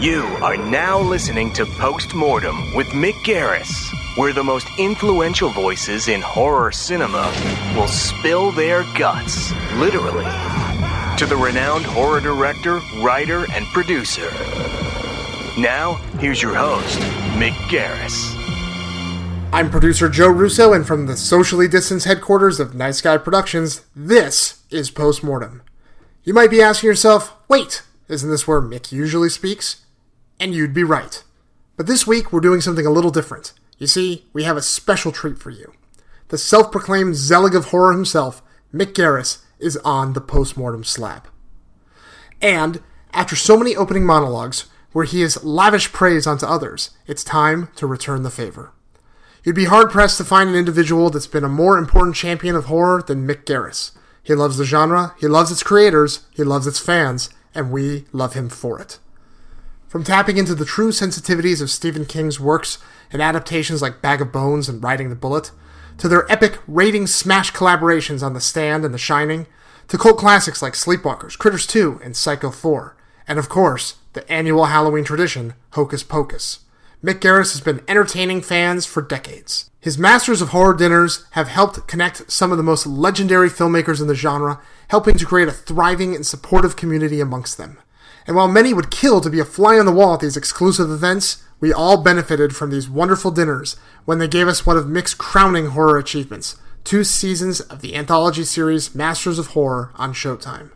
You are now listening to Postmortem with Mick Garris, where the most influential voices in horror cinema will spill their guts, literally, to the renowned horror director, writer, and producer. Now, here's your host, Mick Garris. I'm producer Joe Russo, and from the socially distanced headquarters of Night Sky Productions, this is Postmortem. You might be asking yourself, wait, isn't this where Mick usually speaks? And you'd be right. But this week, we're doing something a little different. You see, we have a special treat for you. The self proclaimed Zelig of horror himself, Mick Garris, is on the postmortem slab. And, after so many opening monologues, where he has lavished praise onto others, it's time to return the favor. You'd be hard pressed to find an individual that's been a more important champion of horror than Mick Garris. He loves the genre, he loves its creators, he loves its fans, and we love him for it. From tapping into the true sensitivities of Stephen King's works and adaptations like Bag of Bones and Riding the Bullet, to their epic rating smash collaborations on The Stand and The Shining, to cult classics like Sleepwalkers, Critters 2, and Psycho 4, and of course, the annual Halloween tradition, Hocus Pocus. Mick Garris has been entertaining fans for decades. His Masters of Horror dinners have helped connect some of the most legendary filmmakers in the genre, helping to create a thriving and supportive community amongst them. And while many would kill to be a fly on the wall at these exclusive events, we all benefited from these wonderful dinners when they gave us one of Mick's crowning horror achievements two seasons of the anthology series Masters of Horror on Showtime.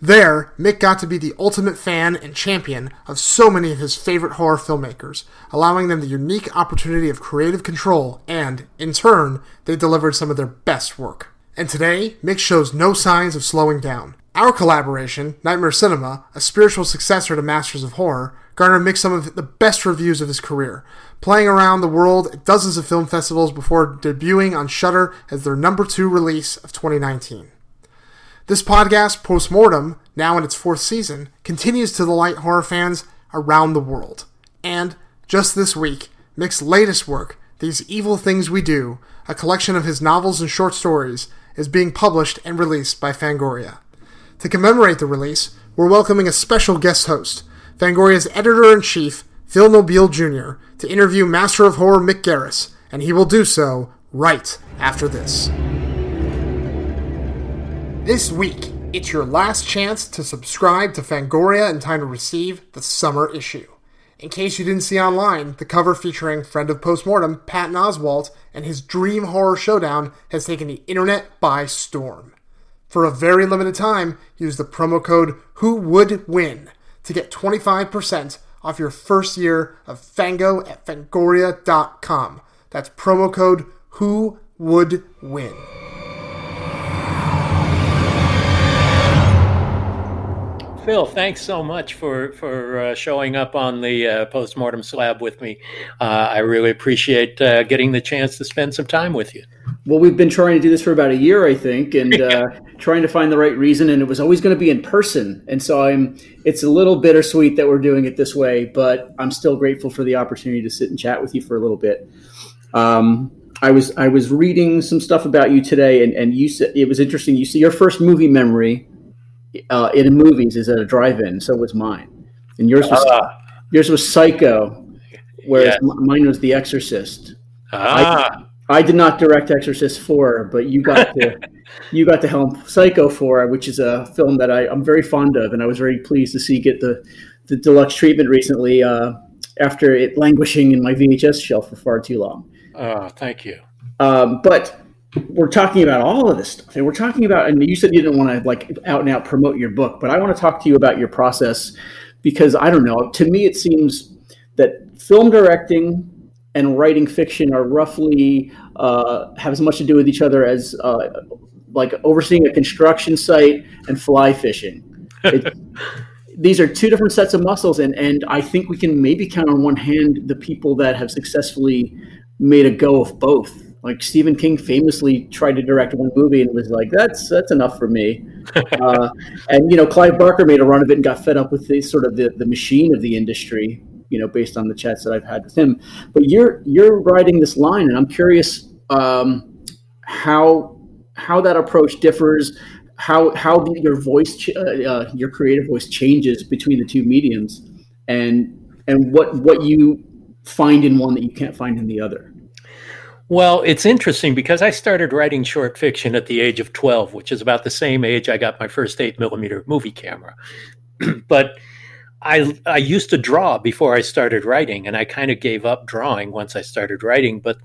There, Mick got to be the ultimate fan and champion of so many of his favorite horror filmmakers, allowing them the unique opportunity of creative control, and, in turn, they delivered some of their best work. And today, Mick shows no signs of slowing down. Our collaboration, Nightmare Cinema, a spiritual successor to Masters of Horror, garnered Mick some of the best reviews of his career, playing around the world at dozens of film festivals before debuting on Shudder as their number two release of 2019. This podcast, Postmortem, now in its fourth season, continues to delight horror fans around the world. And, just this week, Mick's latest work, These Evil Things We Do, a collection of his novels and short stories, is being published and released by Fangoria. To commemorate the release, we're welcoming a special guest host, Fangoria's editor in chief, Phil Nobile Jr., to interview Master of Horror Mick Garris, and he will do so right after this. This week, it's your last chance to subscribe to Fangoria in time to receive the summer issue. In case you didn't see online, the cover featuring friend of Postmortem, Patton Oswalt, and his Dream Horror Showdown has taken the internet by storm. For a very limited time, use the promo code Who Would Win to get 25% off your first year of Fango at Fangoria.com. That's promo code Who Would Win. Phil, thanks so much for for uh, showing up on the uh, postmortem slab with me. Uh, I really appreciate uh, getting the chance to spend some time with you. Well, we've been trying to do this for about a year, I think, and uh, trying to find the right reason. And it was always going to be in person, and so I'm. It's a little bittersweet that we're doing it this way, but I'm still grateful for the opportunity to sit and chat with you for a little bit. Um, I was I was reading some stuff about you today, and, and you said it was interesting. You see, your first movie memory uh, in movies is at a drive-in. So was mine, and yours was Ah. yours was Psycho, whereas Yes. m- mine was The Exorcist. Ah, I did not direct Exorcist four, but you got to you got to helm Psycho four, which is a film that I, I'm very fond of, and I was very pleased to see get the the deluxe treatment recently uh, after it languishing in my VHS shelf for far too long. oh, thank you. Um, but we're talking about all of this stuff, and we're talking about. And you said you didn't want to like out and out promote your book, but I want to talk to you about your process because I don't know. To me, it seems that film directing and writing fiction are roughly uh, have as much to do with each other as uh, like overseeing a construction site and fly fishing. It, these are two different sets of muscles, and and I think we can maybe count on one hand the people that have successfully made a go of both. Like Stephen King famously tried to direct one movie and was like, "That's that's enough for me." uh, and you know, Clive Barker made a run of it and got fed up with the sort of the, the machine of the industry. You know, based on the chats that I've had with him. But you're you're riding this line, and I'm curious um, how how that approach differs, how how your voice, ch- uh, uh, your creative voice changes between the two mediums. and and what what you find in one that you can't find in the other. Well, it's interesting because I started writing short fiction at the age of 12, which is about the same age I got my first 8 millimeter movie camera. but I, I used to draw before I started writing, and I kind of gave up drawing once I started writing. But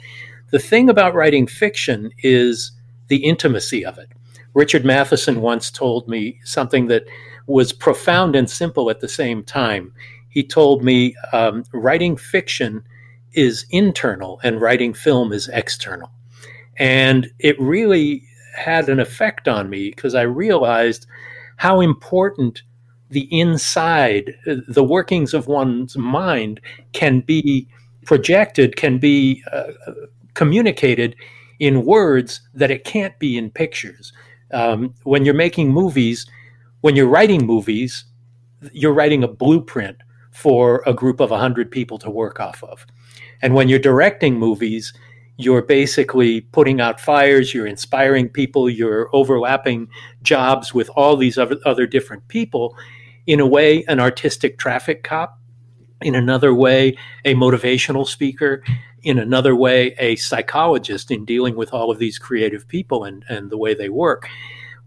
the thing about writing fiction is the intimacy of it. Richard Matheson once told me something that was profound and simple at the same time. He told me um, writing fiction is internal and writing film is external. And it really had an effect on me because I realized how important the inside, the workings of one's mind can be projected, can be uh, communicated in words that it can't be in pictures. Um, when you're making movies, when you're writing movies, you're writing a blueprint for a group of 100 people to work off of. And when you're directing movies, you're basically putting out fires, you're inspiring people, you're overlapping jobs with all these other, other different people. In a way, an artistic traffic cop. In another way, a motivational speaker. In another way, a psychologist in dealing with all of these creative people and, and the way they work.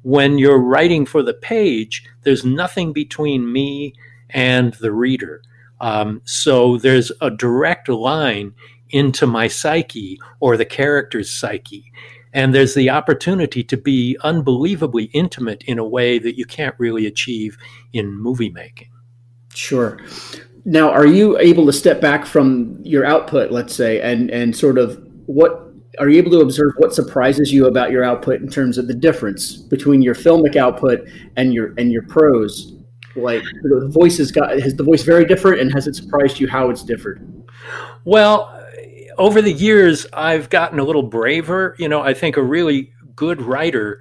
When you're writing for the page, there's nothing between me and the reader um, so there's a direct line into my psyche or the character's psyche. And there's the opportunity to be unbelievably intimate in a way that you can't really achieve in movie making. Sure. Now, are you able to step back from your output, let's say, and, and sort of what are you able to observe what surprises you about your output in terms of the difference between your filmic output and your and your prose like the voice has got has the voice very different and has it surprised you how it's differed well over the years i've gotten a little braver you know i think a really good writer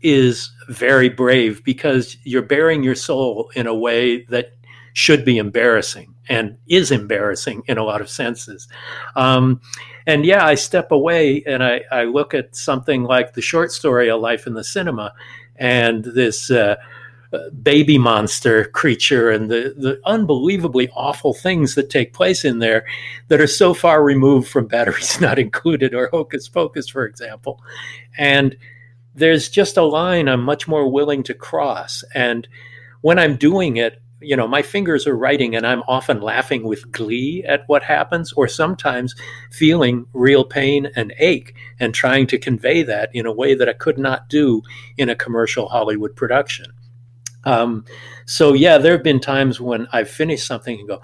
is very brave because you're bearing your soul in a way that should be embarrassing and is embarrassing in a lot of senses. Um, and yeah, I step away and I, I, look at something like the short story, A Life in the Cinema, and this uh, baby monster creature and the, the unbelievably awful things that take place in there that are so far removed from batteries not included or hocus pocus, for example. And there's just a line I'm much more willing to cross. And when I'm doing it, you know, my fingers are writing and I'm often laughing with glee at what happens, or sometimes feeling real pain and ache and trying to convey that in a way that I could not do in a commercial Hollywood production. Um, so yeah, there have been times when I've finished something and go,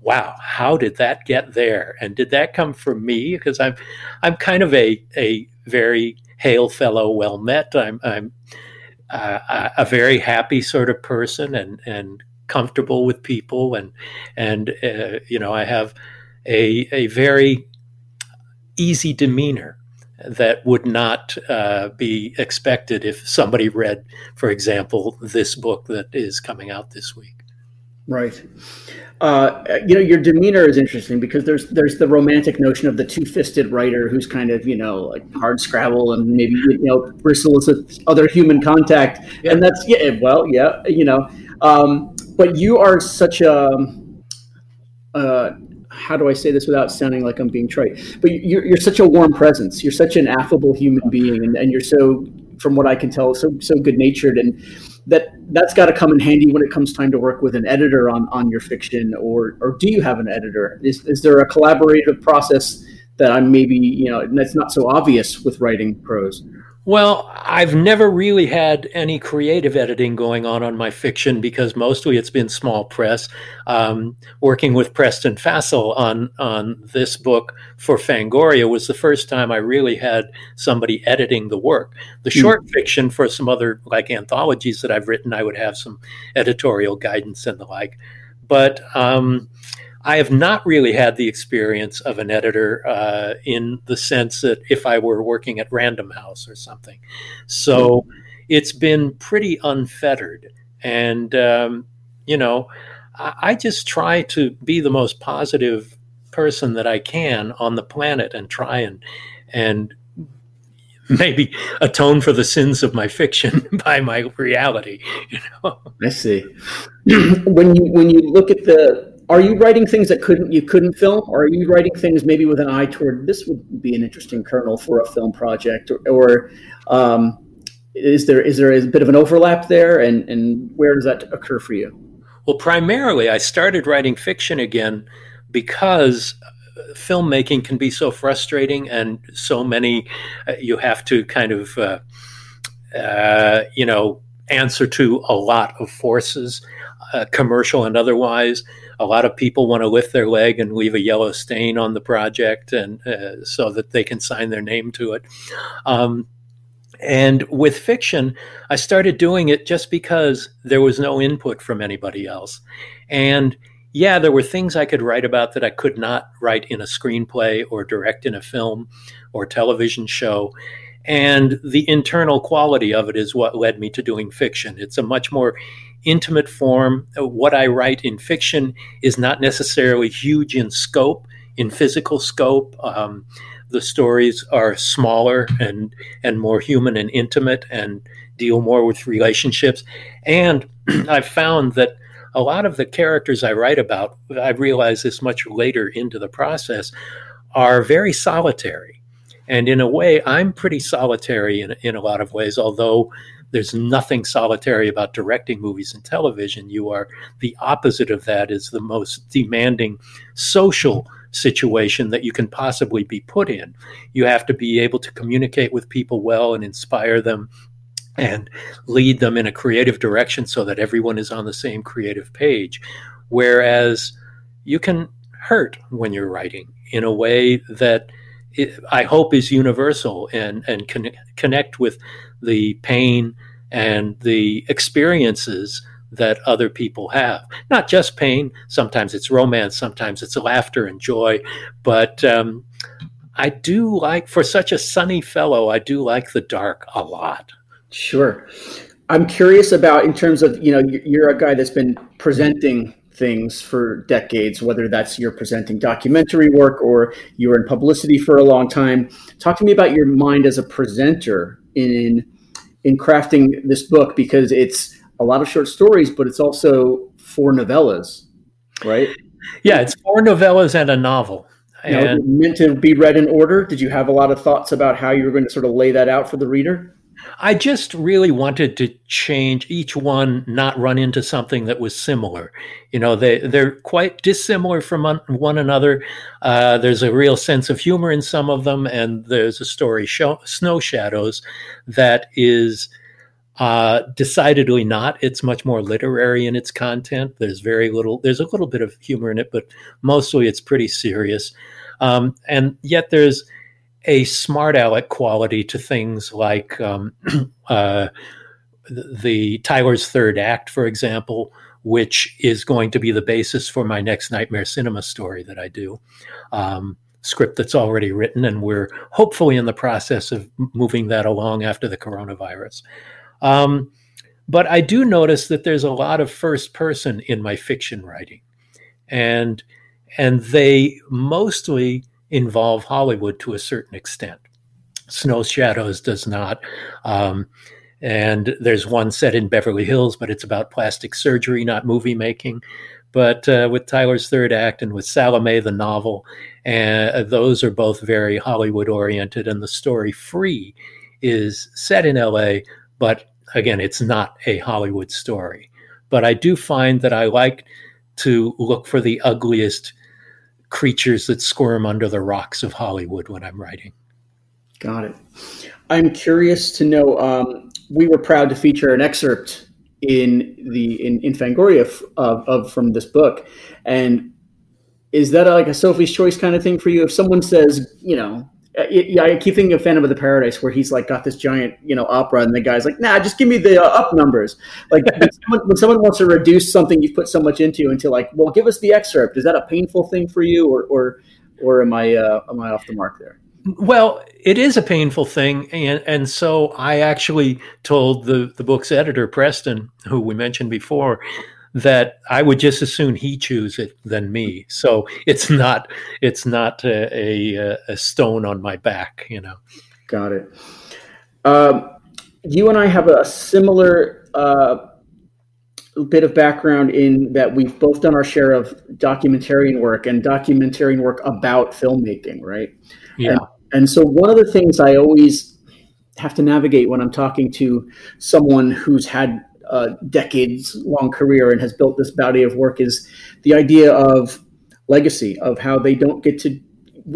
"Wow, how did that get there? And did that come from me?" Because I'm, I'm kind of a a very hail fellow, well met. I'm I'm uh, a very happy sort of person and and comfortable with people and and uh, you know I have a a very easy demeanor that would not uh, be expected if somebody read, for example, this book that is coming out this week. Right. Uh, you know, your demeanor is interesting because there's there's the romantic notion of the two-fisted writer who's kind of you know like hard scrabble and maybe you know bristles with other human contact, yeah. and that's yeah. Well, yeah, you know, um, but you are such a uh, how do I say this without sounding like I'm being trite? But you're, you're such a warm presence. You're such an affable human being, and, and you're so, from what I can tell, so so good natured, and that that's got to come in handy when it comes time to work with an editor on on your fiction. Or or do you have an editor? Is is there a collaborative process that I'm maybe you know that's not so obvious with writing prose? Well, I've never really had any creative editing going on on my fiction because mostly it's been small press. Um, working with Preston Fassel on on this book for Fangoria was the first time I really had somebody editing the work. The mm. short fiction for some other like anthologies that I've written, I would have some editorial guidance and the like. But um, I have not really had the experience of an editor uh, in the sense that if I were working at Random House or something. So it's been pretty unfettered. And, um, you know, I, I just try to be the most positive person that I can on the planet and try and, and maybe atone for the sins of my fiction by my reality. You know, I see. when you when you look at the are you writing things that couldn't you couldn't film? Or are you writing things maybe with an eye toward this would be an interesting kernel for a film project or, or um, is there is there a bit of an overlap there? And and where does that occur for you? Well primarily i started writing fiction again because filmmaking can be so frustrating and so many uh, you have to kind of uh, uh, you know answer to a lot of forces uh, commercial and otherwise a lot of people want to lift their leg and leave a yellow stain on the project and uh, so that they can sign their name to it um, and with fiction i started doing it just because there was no input from anybody else and yeah, there were things I could write about that I could not write in a screenplay or direct in a film or television show. And the internal quality of it is what led me to doing fiction. It's a much more intimate form. What I write in fiction is not necessarily huge in scope, in physical scope. Um, the stories are smaller and and more human and intimate and deal more with relationships. And I've found that a lot of the characters I write about, I realize this much later into the process, are very solitary. And in a way, I'm pretty solitary in, in a lot of ways, although there's nothing solitary about directing movies and television. You are the opposite of that, is the most demanding social situation that you can possibly be put in. You have to be able to communicate with people well and inspire them and lead them in a creative direction so that everyone is on the same creative page. Whereas you can hurt when you're writing in a way that I hope is universal and, and con- connect with the pain and the experiences that other people have. Not just pain, sometimes it's romance, sometimes it's laughter and joy, but um, I do like, for such a sunny fellow, I do like the dark a lot. Sure. I'm curious about in terms of, you know, you're a guy that's been presenting things for decades, whether that's you're presenting documentary work or you're in publicity for a long time. Talk to me about your mind as a presenter in in crafting this book because it's a lot of short stories, but it's also four novellas, right? Yeah, it's four novellas and a novel. And meant to be read in order. Did you have a lot of thoughts about how you were going to sort of lay that out for the reader? I just really wanted to change each one, not run into something that was similar. You know, they they're quite dissimilar from one another. Uh, there's a real sense of humor in some of them, and there's a story, show, Snow Shadows, that is uh, decidedly not. It's much more literary in its content. There's very little. There's a little bit of humor in it, but mostly it's pretty serious. Um, and yet there's a smart aleck quality to things like um, uh, the Tyler's Third Act, for example, which is going to be the basis for my next Nightmare Cinema story that I do. Um, script that's already written, and we're hopefully in the process of moving that along after the coronavirus. Um, but I do notice that there's a lot of first person in my fiction writing, and and they mostly involve Hollywood to a certain extent. Snow Shadows does not. Um, and there's one set in Beverly Hills, but it's about plastic surgery, not movie making. But uh, with Tyler's third act and with Salome, the novel, uh, those are both very Hollywood oriented. And the story Free is set in LA, but again, it's not a Hollywood story. But I do find that I like to look for the ugliest creatures that squirm under the rocks of Hollywood when I'm writing. Got it. I'm curious to know. Um, we were proud to feature an excerpt in the in, in Fangoria of, of, of from this book, and is that like a Sophie's Choice kind of thing for you? If someone says, you know, yeah, I keep thinking of Phantom of the Paradise, where he's like got this giant, you know, opera, and the guy's like, "Nah, just give me the uh, up numbers." Like when, someone, when, someone, wants to reduce something you've put so much into, into like, well, give us the excerpt. Is that a painful thing for you, or or or am I uh, am I off the mark there? Well, it is a painful thing, and and so I actually told the the book's editor, Preston, who we mentioned before, that I would just as soon he choose it than me. So it's not it's not a, a, a stone on my back, you know. Got it. Um, you and I have a similar uh, bit of background in that we've both done our share of documentarian work and documentarian work about filmmaking, right? Yeah. And, and so one of the things I always have to navigate when I'm talking to someone who's had a decades long career and has built this body of work is the idea of legacy, of how they don't get to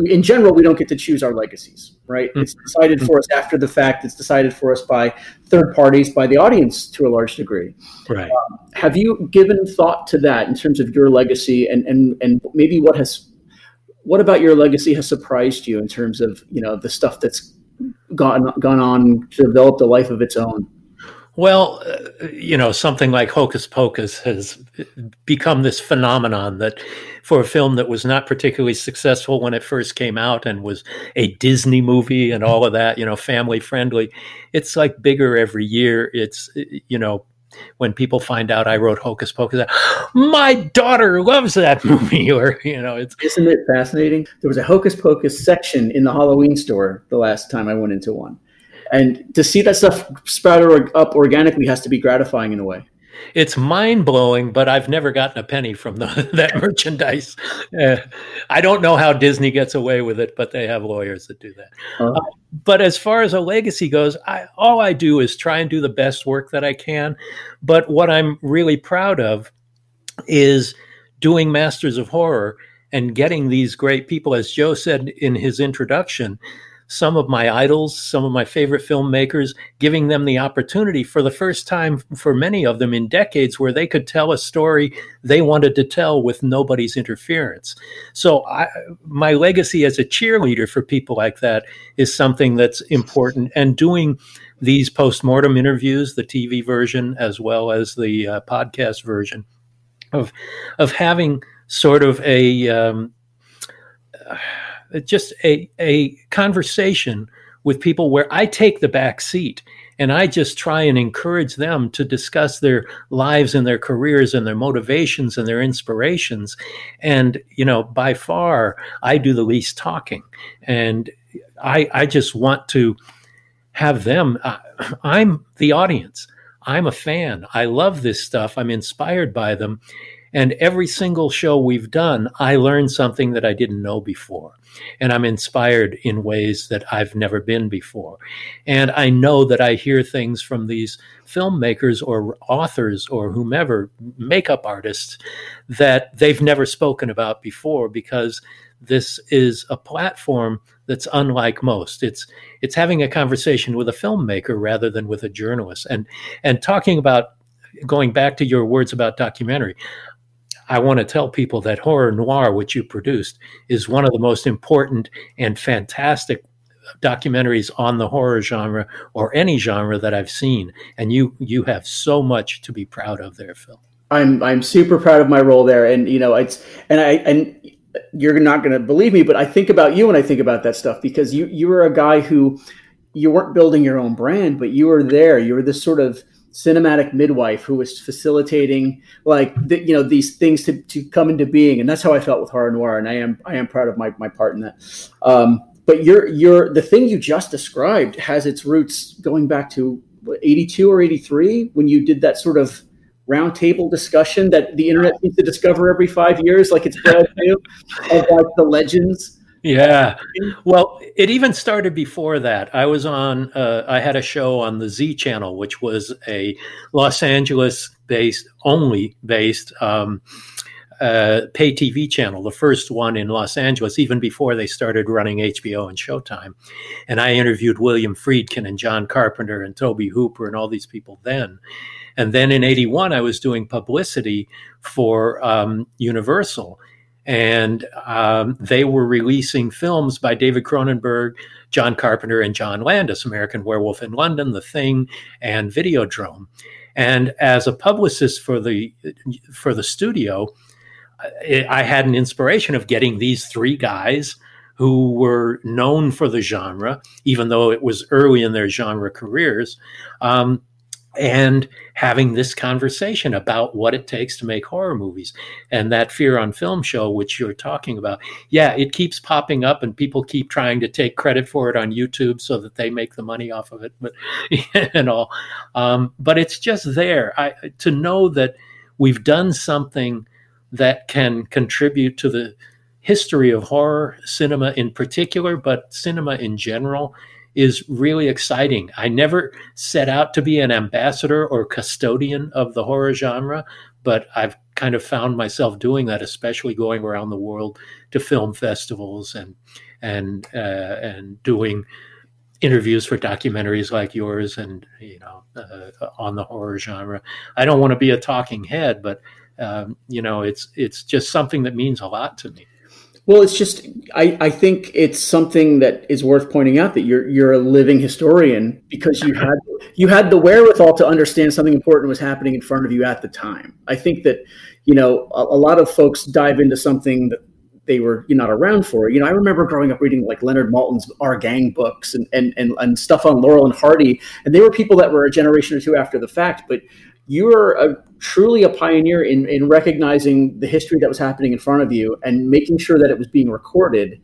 in general, we don't get to choose our legacies, right? Mm-hmm. It's decided for us after the fact. It's decided for us by third parties, by the audience to a large degree. Right. Um, have you given thought to that in terms of your legacy, and and and maybe what has, what about your legacy has surprised you in terms of you know the stuff that's gone gone on to develop a life of its own? Well, uh, you know, something like Hocus Pocus has become this phenomenon that for a film that was not particularly successful when it first came out and was a Disney movie and all of that, you know, family friendly, it's like bigger every year. It's, you know, when people find out I wrote Hocus Pocus, my daughter loves that movie. Or you know, it's isn't it fascinating? There was a Hocus Pocus section in the Halloween store the last time I went into one, and to see that stuff sprout up organically has to be gratifying in a way. It's mind blowing, but I've never gotten a penny from the, that merchandise. Uh, I don't know how Disney gets away with it, but they have lawyers that do that. Uh-huh. Uh, but as far as a legacy goes, I, all I do is try and do the best work that I can. But what I'm really proud of is doing Masters of Horror and getting these great people, as Joe said in his introduction some of my idols, some of my favorite filmmakers, giving them the opportunity for the first time for many of them in decades where they could tell a story they wanted to tell with nobody's interference. So, I, my legacy as a cheerleader for people like that is something that's important. And doing these postmortem interviews, the TV version as well as the uh, podcast version, of of having sort of a um, uh, just a, a conversation with people where I take the back seat and I just try and encourage them to discuss their lives and their careers and their motivations and their inspirations. And, you know, by far, I do the least talking. And I, I just want to have them, uh, I'm the audience. I'm a fan. I love this stuff. I'm inspired by them. And every single show we've done, I learned something that I didn't know before. And I'm inspired in ways that I've never been before. And I know that I hear things from these filmmakers or authors or whomever, makeup artists, that they've never spoken about before because this is a platform that's unlike most. It's it's having a conversation with a filmmaker rather than with a journalist. And and talking about going back to your words about documentary, I want to tell people that horror noir, which you produced, is one of the most important and fantastic documentaries on the horror genre or any genre that I've seen. And you you have so much to be proud of there, Phil. I'm I'm super proud of my role there, and you know it's and I and you're not going to believe me, but I think about you when I think about that stuff because you you were a guy who you weren't building your own brand, but you were there. You were this sort of cinematic midwife who was facilitating like the, you know these things to, to come into being. And that's how i felt with horror noir and i am i am proud of my, my part in that. Um, but your your the thing you just described has its roots going back to 82 or 83 when you did that sort of roundtable discussion that the internet seems to discover every five years like it's brand new of like the legends yeah. Well, it even started before that. I was on, uh, I had a show on the Z Channel, which was a Los Angeles based, only based um, uh, pay TV channel, the first one in Los Angeles, even before they started running HBO and Showtime. And I interviewed William Friedkin and John Carpenter and Tobe Hooper and all these people then. And then in 81, I was doing publicity for um, Universal and um, they were releasing films by David Cronenberg, John Carpenter, and John Landis, American Werewolf in London, The Thing, and Videodrome. And as a publicist for the for the studio, I had an inspiration of getting these three guys who were known for the genre, even though it was early in their genre careers, um, and having this conversation about what it takes to make horror movies and that fear on film show which you're talking about. Yeah it keeps popping up and people keep trying to take credit for it on youtube so that they make the money off of it but and all. Um, but it's just there. I, to know that we've done something that can contribute to the history of horror cinema in particular, but cinema in general is really exciting. I never set out to be an ambassador or custodian of the horror genre, but I've kind of found myself doing that, especially going around the world to film festivals and and uh, and doing interviews for documentaries like yours and you know uh, on the horror genre. I don't want to be a talking head, but um, you know it's it's just something that means a lot to me. Well, it's just I, I think it's something that is worth pointing out that you're you're a living historian because you had you had the wherewithal to understand something important was happening in front of you at the time. I think that you know a, a lot of folks dive into something that they were not around for. You know, I remember growing up reading like Leonard Maltin's Our Gang books and and and, and stuff on Laurel and Hardy, and they were people that were a generation or two after the fact, but you are a, truly a pioneer in, in recognizing the history that was happening in front of you and making sure that it was being recorded.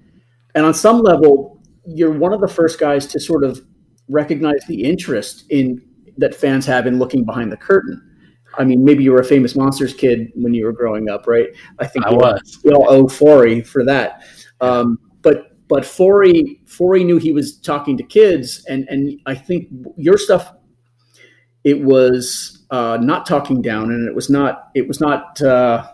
And on some level, you're one of the first guys to sort of recognize the interest in that fans have in looking behind the curtain. I mean, maybe you were a famous monsters kid when you were growing up, right? I think I was. we all owe Forry for that. Um, but but Forry Forry knew he was talking to kids, and and I think your stuff it was uh, not talking down, and it was not it was not. Uh,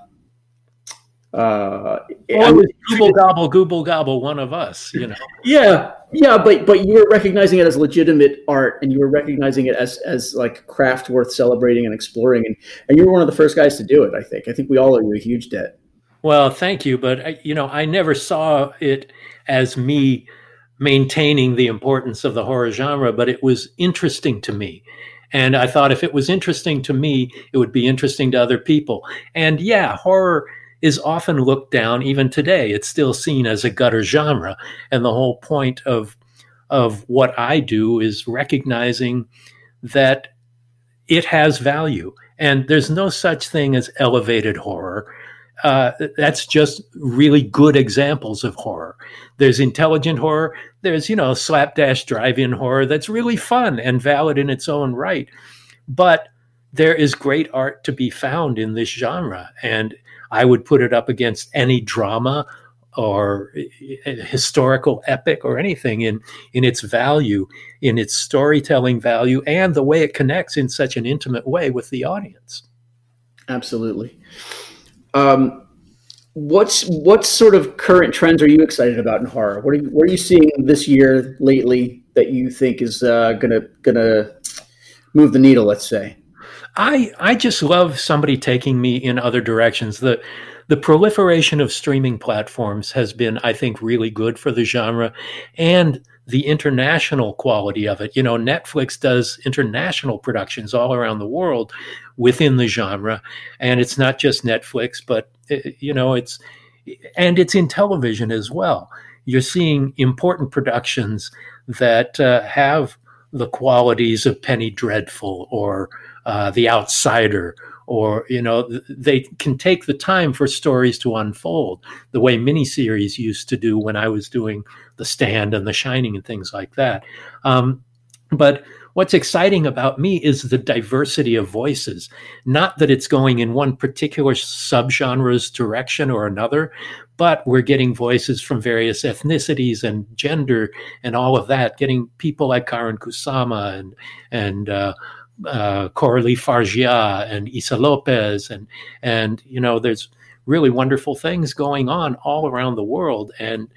uh, well, was google gobble google gobble one of us you know. Yeah yeah but but you were recognizing it as legitimate art and you were recognizing it as as like craft worth celebrating and exploring and and you were one of the first guys to do it i think. I think we all owe you a huge debt. Well thank you but you know i never saw it as me maintaining the importance of the horror genre but it was interesting to me and I thought if it was interesting to me, it would be interesting to other people. And yeah, horror is often looked down even today. It's still seen as a gutter genre. And the whole point of of what I do is recognizing that it has value. And there's no such thing as elevated horror. Uh, that's just really good examples of horror. There's intelligent horror. There's, you know, slapdash drive in horror that's really fun and valid in its own right. But there is great art to be found in this genre. And I would put it up against any drama or historical epic or anything in, in its value, in its storytelling value, and the way it connects in such an intimate way with the audience. Absolutely. Um, what's what sort of current trends are you excited about in horror? What are you, what are you seeing this year lately that you think is uh, gonna gonna move the needle? Let's say. I I just love somebody taking me in other directions. The the proliferation of streaming platforms has been, I think, really good for the genre, and the international quality of it. You know, Netflix does international productions all around the world within the genre, and it's not just Netflix, but eh, you know, it's and it's in television as well. You're seeing important productions that uh, have the qualities of Penny Dreadful or uh, The Outsider or you know they can take the time for stories to unfold the way miniseries used to do when I was doing The Stand and The Shining and things like that. Um, but what's exciting about me is the diversity of voices. Not that it's going in one particular subgenre's direction or another, but we're getting voices from various ethnicities and gender and all of that. Getting people like Karyn Kusama and and uh, uh, Coralie Fargeat and Issa Lopez, and and you know, there's really wonderful things going on all around the world, and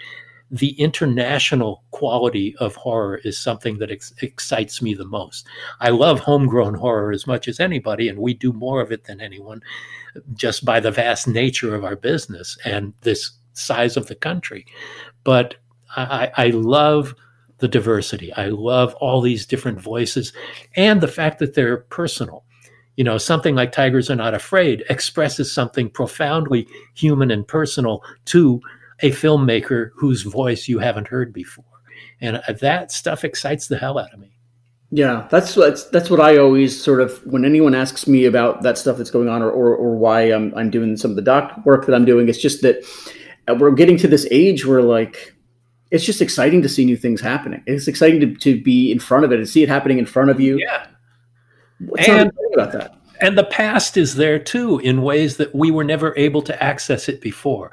the international quality of horror is something that ex- excites me the most. I love homegrown horror as much as anybody, and we do more of it than anyone, just by the vast nature of our business and this size of the country. But I, I love the diversity. I love all these different voices and the fact that they're personal. You know, something like Tigers Are Not Afraid expresses something profoundly human and personal to a filmmaker whose voice you haven't heard before. And uh, that stuff excites the hell out of me. Yeah, that's that's that's what I always sort of when anyone asks me about that stuff that's going on or or, or why I'm I'm doing some of the doc work that I'm doing. It's just that uh, we're getting to this age where like it's just exciting to see new things happening. It's exciting to, to be in front of it and see it happening in front of you. Yeah. What's and, about that? And the past is there too in ways that we were never able to access it before.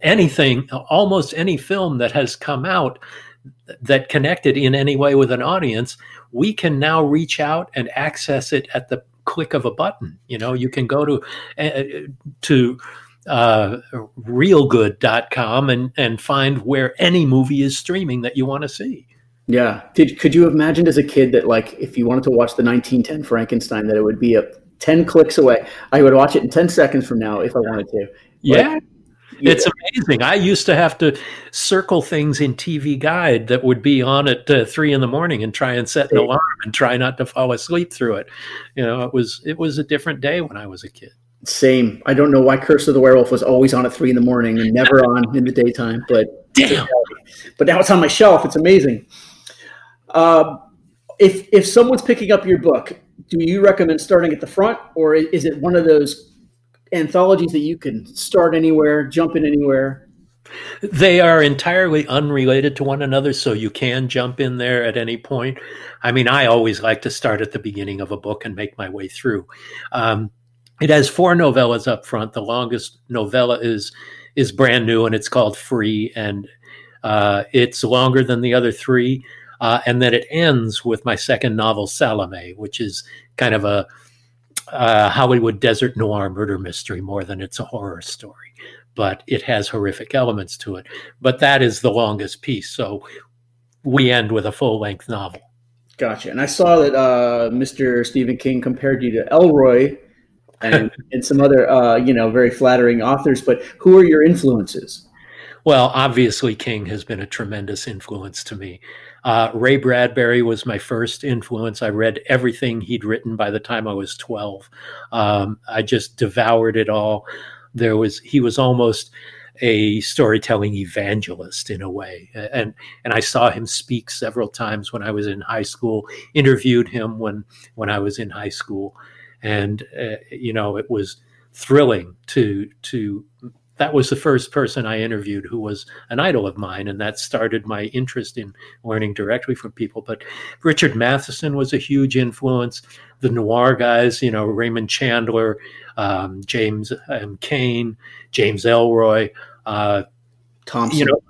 Anything, almost any film that has come out that connected in any way with an audience, we can now reach out and access it at the click of a button. You know, you can go to uh, to uh, reelgood.com and and find where any movie is streaming that you want to see. Yeah. Did could you have imagined as a kid that like if you wanted to watch the 1910 Frankenstein that it would be a 10 clicks away. I would watch it in 10 seconds from now if I wanted to. Yeah. It's amazing. I used to have to circle things in TV Guide that would be on at uh, three in the morning and try and set an alarm and try not to fall asleep through it. You know, it was it was a different day when I was a kid. Same. I don't know why Curse of the Werewolf was always on at three in the morning and never on in the daytime, but damn. But now it's on my shelf. It's amazing. Uh, if if someone's picking up your book, do you recommend starting at the front, or is it one of those anthologies that you can start anywhere, jump in anywhere? They are entirely unrelated to one another, so you can jump in there at any point. I mean, I always like to start at the beginning of a book and make my way through. Um, it has four novellas up front. The longest novella is is brand new, and it's called Free, and uh, it's longer than the other three. Uh, and then it ends with my second novel, Salome, which is kind of a uh, Hollywood desert noir murder mystery more than it's a horror story, but it has horrific elements to it. But that is the longest piece. So we end with a full length novel. Gotcha. And I saw that uh, Mr. Stephen King compared you to Ellroy and, and some other, uh, you know, very flattering authors. But who are your influences? Well, obviously, King has been a tremendous influence to me. Uh, Ray Bradbury was my first influence. I read everything he'd written by the time I was 12. Um, I just devoured it all. There was he was almost a storytelling evangelist in a way, and and I saw him speak several times when I was in high school. Interviewed him when when I was in high school, and uh, you know it was thrilling to to that was the first person I interviewed who was an idol of mine, and that started my interest in learning directly from people. But Richard Matheson was a huge influence. The noir guys, you know, Raymond Chandler, um, James M. Cain, James Ellroy, uh, Thompson. You know,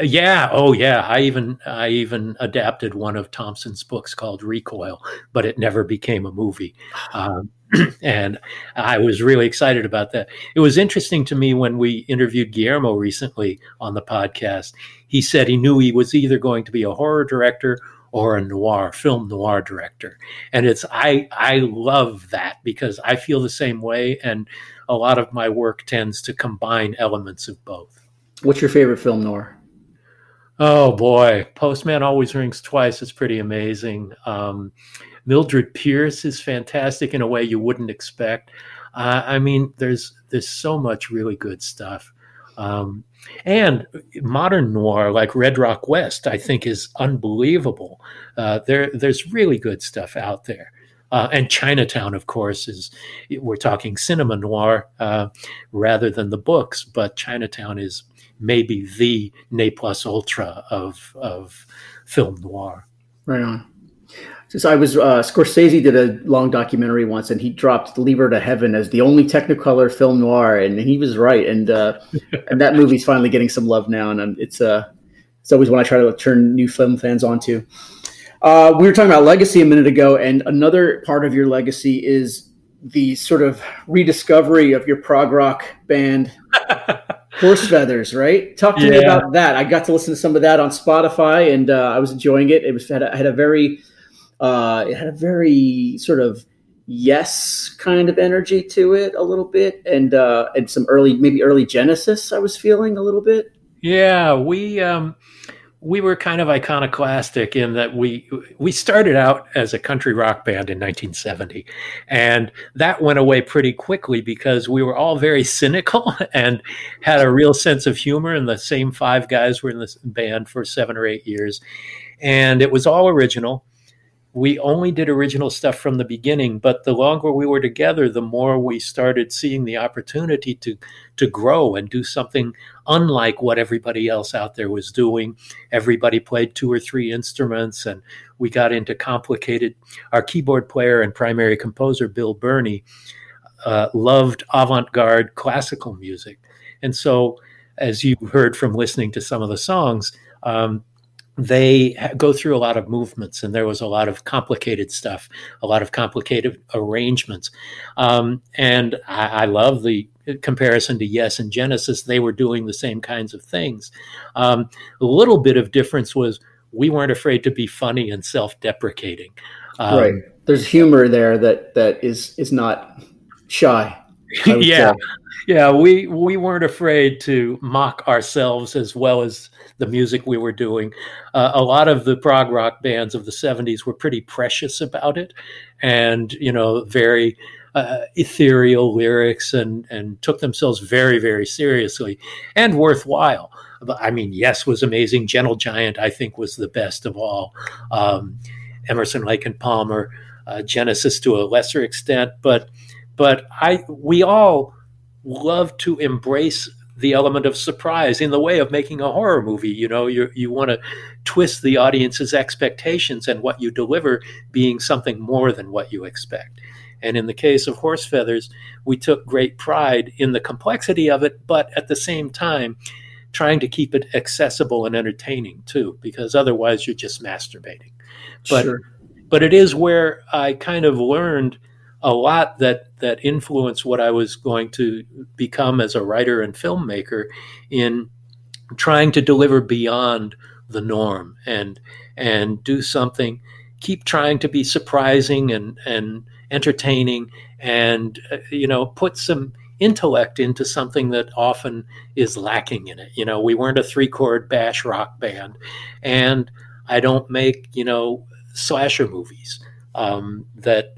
yeah, oh yeah. I even I even adapted one of Thompson's books called Recoil, but it never became a movie. Um, and I was really excited about that. It was interesting to me when we interviewed Guillermo recently on the podcast. He said he knew he was either going to be a horror director or a noir film noir director, and it's I I love that because I feel the same way, and a lot of my work tends to combine elements of both. What's your favorite film noir? Oh boy, Postman always rings twice. It's pretty amazing. Um, Mildred Pierce is fantastic in a way you wouldn't expect. Uh, I mean, there's there's so much really good stuff. Um, and modern noir like Red Rock West, I think, is unbelievable. Uh, there, there's really good stuff out there. Uh, and Chinatown, of course, is we're talking cinema noir uh, rather than the books, but Chinatown is maybe the ne plus ultra of of film noir. Right on. Since I was uh, Scorsese did a long documentary once, and he dropped *Leave to Heaven* as the only Technicolor film noir, and he was right. And uh, and that movie's finally getting some love now, and it's uh it's always one I try to turn new film fans onto. Uh, we were talking about legacy a minute ago, and another part of your legacy is the sort of rediscovery of your prog rock band horse feathers right talk to yeah. me about that i got to listen to some of that on spotify and uh, i was enjoying it it was had a, had a very uh, it had a very sort of yes kind of energy to it a little bit, and uh, and some early maybe early Genesis. I was feeling a little bit. Yeah, we um, we were kind of iconoclastic in that we we started out as a country rock band in 1970 and that went away pretty quickly because we were all very cynical and had a real sense of humor. And the same five guys were in this band for 7 or 8 years. And it was all original we only did original stuff from the beginning, but the longer we were together, the more we started seeing the opportunity to to grow and do something unlike what everybody else out there was doing. Everybody played two or three instruments, and we got into complicated. Our keyboard player and primary composer, Bill Burney, uh, loved avant-garde classical music, and so, as you heard from listening to some of the songs. Um, they go through a lot of movements and there was a lot of complicated stuff a lot of complicated arrangements. Um, and I, I, love the comparison to yes and genesis. They were doing the same kinds of things. Um, a little bit of difference was we weren't afraid to be funny and self-deprecating. Um, right. There's humor there that that is is not shy yeah say. yeah we we weren't afraid to mock ourselves as well as the music we were doing. Uh, a lot of the prog rock bands of the 70s were pretty precious about it and, you know, very uh, ethereal lyrics and, and took themselves very, very seriously and worthwhile. I mean, Yes was amazing. Gentle Giant, I think, was the best of all. Um, Emerson, Lake and Palmer, uh, Genesis to a lesser extent, but but I we all love to embrace the element of surprise in the way of making a horror movie. You know, you you want to twist the audience's expectations and what you deliver being something more than what you expect. And in the case of Horse Feathers, we took great pride in the complexity of it, but at the same time, trying to keep it accessible and entertaining too, because otherwise you're just masturbating. But sure. but it is where I kind of learned a lot that that influenced what I was going to become as a writer and filmmaker in trying to deliver beyond the norm and and do something keep trying to be surprising and and entertaining and uh, you know put some intellect into something that often is lacking in it. You know we weren't a three chord bash rock band and i don't make you know slasher movies um, that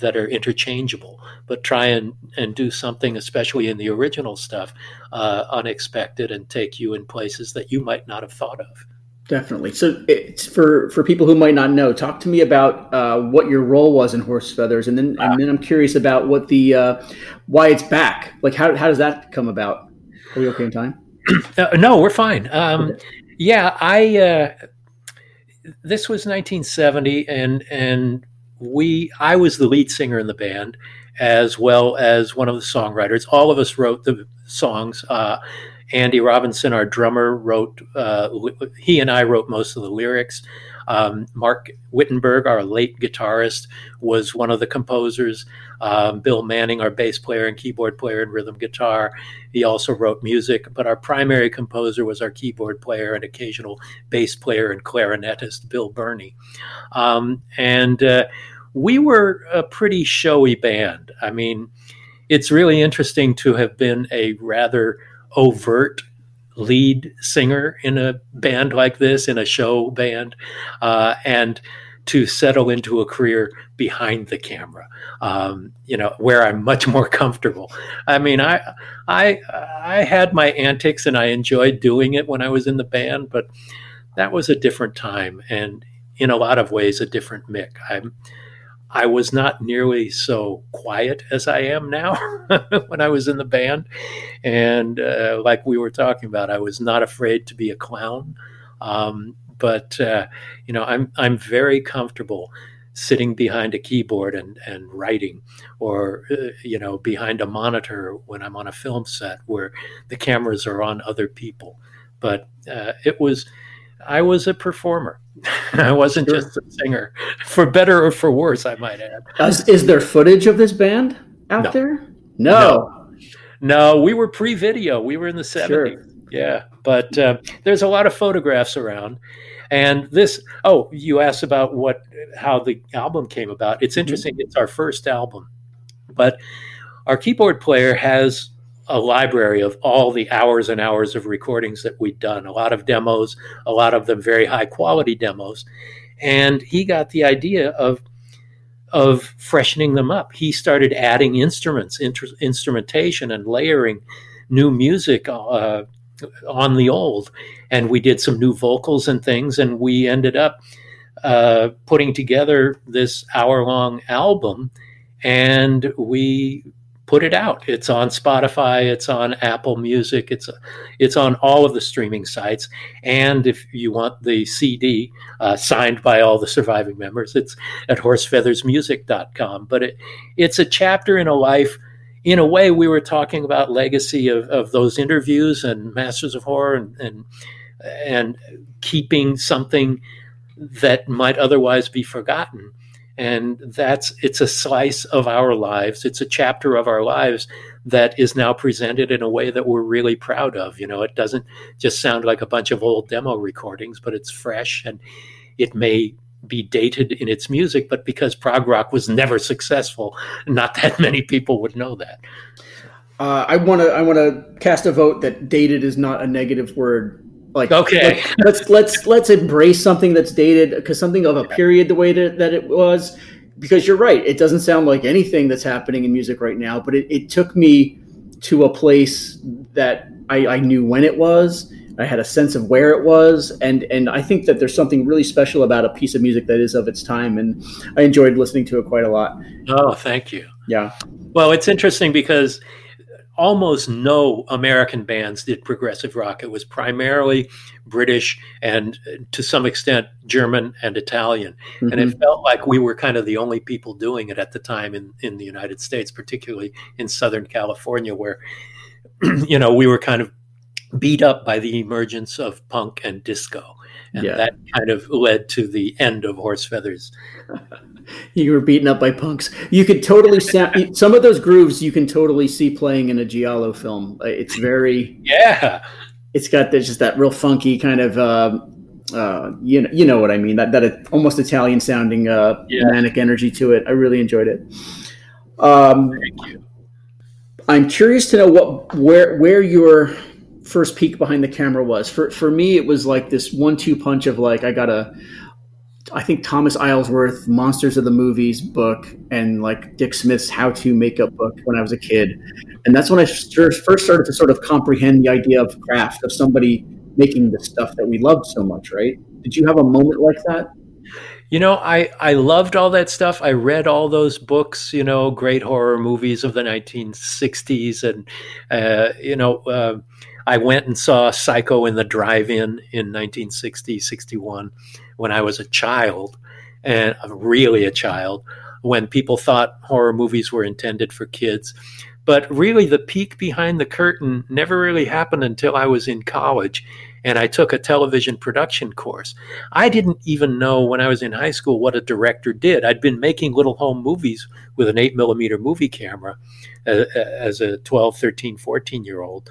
that are interchangeable, but try and, and do something, especially in the original stuff, uh, unexpected and take you in places that you might not have thought of. Definitely. So, it's for for people who might not know, talk to me about uh, what your role was in Horse Feathers, and then and then I'm curious about what the uh, why it's back. Like, how how does that come about? Are we okay in time? Uh, no, we're fine. Um, okay. Yeah, I. Uh, this was 1970, and and we I was the lead singer in the band as well as one of the songwriters. All of us wrote the songs. Uh, Andy Robinson, our drummer, wrote. Uh, he and I wrote most of the lyrics. Um, Mark Wittenberg, our late guitarist, was one of the composers. Um, Bill Manning, our bass player and keyboard player and rhythm guitar, he also wrote music. But our primary composer was our keyboard player and occasional bass player and clarinetist, Bill Burney. Um, and uh, we were a pretty showy band. I mean, it's really interesting to have been a rather overt lead singer in a band like this, in a show band, uh, and to settle into a career behind the camera, um, you know, where I'm much more comfortable. I mean, I, I, I had my antics and I enjoyed doing it when I was in the band, but that was a different time and in a lot of ways a different Mick. I'm, I was not nearly so quiet as I am now when I was in the band. And uh, like we were talking about, I was not afraid to be a clown. Um, but uh, you know, I'm I'm very comfortable sitting behind a keyboard and, and writing, or uh, you know, behind a monitor when I'm on a film set where the cameras are on other people. But uh, it was I was a performer. I wasn't sure. just a singer, for better or for worse, I might add. Is, is there footage of this band out no. there? No. no. no. we were pre-video. We were in the 70s. Sure. Yeah, but uh, there's a lot of photographs around. And this, oh, you asked about what, how the album came about. It's mm-hmm. interesting. Mm-hmm. It's our first album, but our keyboard player has a library of all the hours and hours of recordings that we'd done, a lot of demos, a lot of them very high quality demos. And he got the idea of of freshening them up. He started adding instruments, inter- instrumentation, and layering new music uh, on the old. And we did some new vocals and things, and we ended up uh, putting together this hour long album, and we put it out. It's on Spotify, it's on Apple Music, it's it's on all of the streaming sites. And if you want the CD uh, signed by all the surviving members, it's at horsefeathersmusic.com. But it, it's a chapter in a life. In a way, we were talking about legacy of, of those interviews and Masters of Horror and, and and keeping something that might otherwise be forgotten and that's it's a slice of our lives. It's a chapter of our lives that is now presented in a way that we're really proud of. You know it doesn't just sound like a bunch of old demo recordings but it's fresh and it may be dated in its music but because prog rock was never successful not that many people would know that. Uh, i want to i want to cast a vote that dated is not a negative word like okay, let's let's let's embrace something that's dated because something of a period the way that, that it was. Because you're right, it doesn't sound like anything that's happening in music right now. But it, it took me to a place that I, I knew when it was. I had a sense of where it was, and and I think that there's something really special about a piece of music that is of its time, and I enjoyed listening to it quite a lot. Oh, thank you. Yeah. Well, it's interesting because almost no American bands did progressive rock. It was primarily British and to some extent German and Italian. Mm-hmm. And it mm-hmm. felt like we were kind of the only people doing it at the time in, in the United States, particularly in Southern California, where, you know, we were kind of beat up by the emergence of punk and disco. And yeah. that kind of led to the end of Horse Feathers. you were beaten up by punks. You could totally sound some of those grooves. You can totally see playing in a giallo film. Uh, it's very yeah. It's got this, just that real funky kind of uh, uh, you know you know what I mean that that almost Italian sounding uh, yeah. manic energy to it. I really enjoyed it. Um, Thank you. I'm curious to know what where where your first peek behind the camera was. For for me, it was like this one-two punch of like I got a, I think Thomas Aylesworth, Monsters of the Movies book, and like Dick Smith's How to Makeup book when I was a kid, and that's when I first started to sort of comprehend the idea of craft of somebody making the stuff that we loved so much. Right? Did you have a moment like that? You know, I I loved all that stuff. I read all those books. You know, great horror movies of the 1960s, and uh, you know. Uh, I went and saw Psycho in the drive-in in 1960, 61 when I was a child, and really a child, when people thought horror movies were intended for kids. But really, the peek behind the curtain never really happened until I was in college and I took a television production course. I didn't even know when I was in high school what a director did. I'd been making little home movies with an 8 millimeter movie camera uh, as a 12, 13, 14 year old,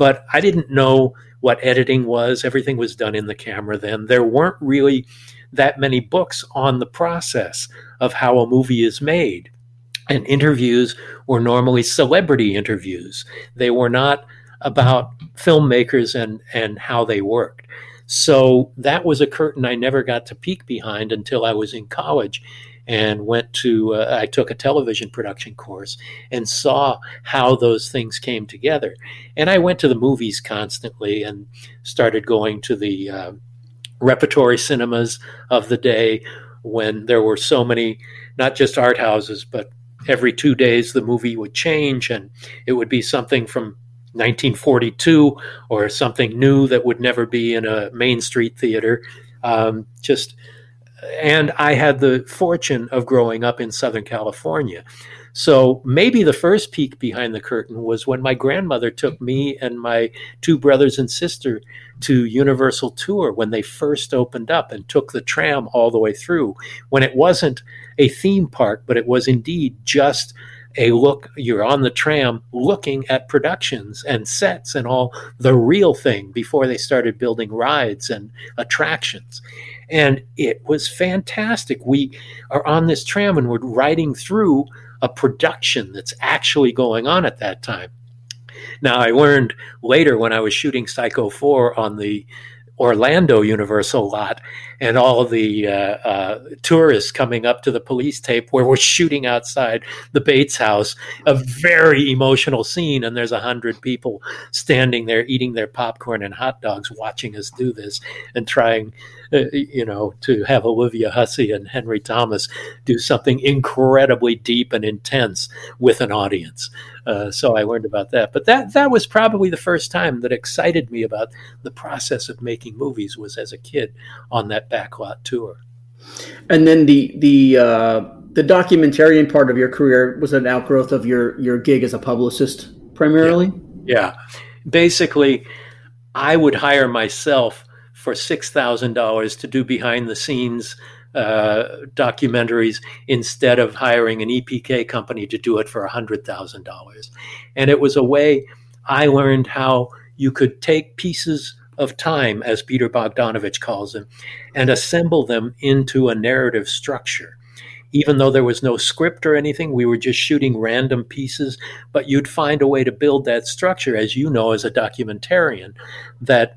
but I didn't know what editing was. Everything was done in the camera then. There weren't really that many books on the process of how a movie is made. And interviews were normally celebrity interviews. They were not about filmmakers and, and how they worked. So that was a curtain I never got to peek behind until I was in college and went to uh, i took a television production course and saw how those things came together. And i went to the movies constantly and started going to the uh, repertory cinemas of the day when there were so many not just art houses but every two days the movie would change and it would be something from 1942 or something new that would never be in a main street theater. Um, just and I had the fortune of growing up in Southern California. So maybe the first peek behind the curtain was when my grandmother took me and my two brothers and sister to Universal Tour when they first opened up and took the tram all the way through. When it wasn't a theme park, but it was indeed just a look you're on the tram looking at productions and sets and all the real thing before they started building rides and attractions and it was fantastic. We are on this tram and we're riding through a production that's actually going on at that time. Now, I learned later when I was shooting Psycho 4 on the Orlando Universal lot, and all the uh, uh, tourists coming up to the police tape where we're shooting outside the Bates house. A very emotional scene, and there's a hundred people standing there eating their popcorn and hot dogs, watching us do this and trying, uh, you know, to have Olivia Hussey and Henry Thomas do something incredibly deep and intense with an audience. Uh, so I learned about that. But that that was probably the first time that excited me about the process of making movies was as a kid on that backlot tour. And then the the uh, the documentarian part of your career was an outgrowth of your your gig as a publicist primarily. Yeah, yeah. basically, I would hire myself for six thousand dollars to do behind the scenes uh, documentaries instead of hiring an EPK company to do it for $100,000. And it was a way I learned how you could take pieces of time, as Peter Bogdanovich calls them, and assemble them into a narrative structure. Even though there was no script or anything, we were just shooting random pieces, but you'd find a way to build that structure, as you know, as a documentarian, that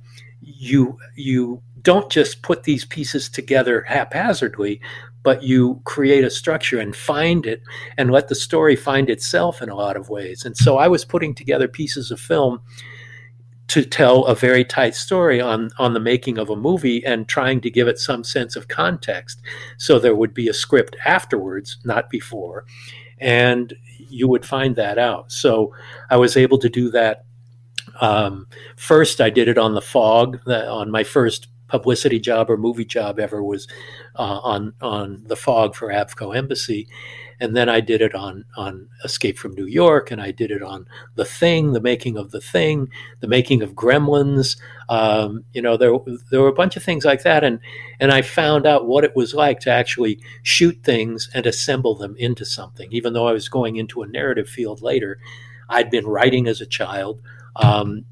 you you don't just put these pieces together haphazardly, but you create a structure and find it and let the story find itself in a lot of ways. And so I was putting together pieces of film to tell a very tight story on on the making of a movie and trying to give it some sense of context so there would be a script afterwards not before and you would find that out so i was able to do that um, first i did it on the fog on my first publicity job or movie job ever was uh, on on the fog for Avco Embassy, and then I did it on on Escape from New York, and I did it on The Thing, the making of The Thing, the making of Gremlins. Um, you know, there there were a bunch of things like that, and and I found out what it was like to actually shoot things and assemble them into something. Even though I was going into a narrative field later, I'd been writing as a child. Um,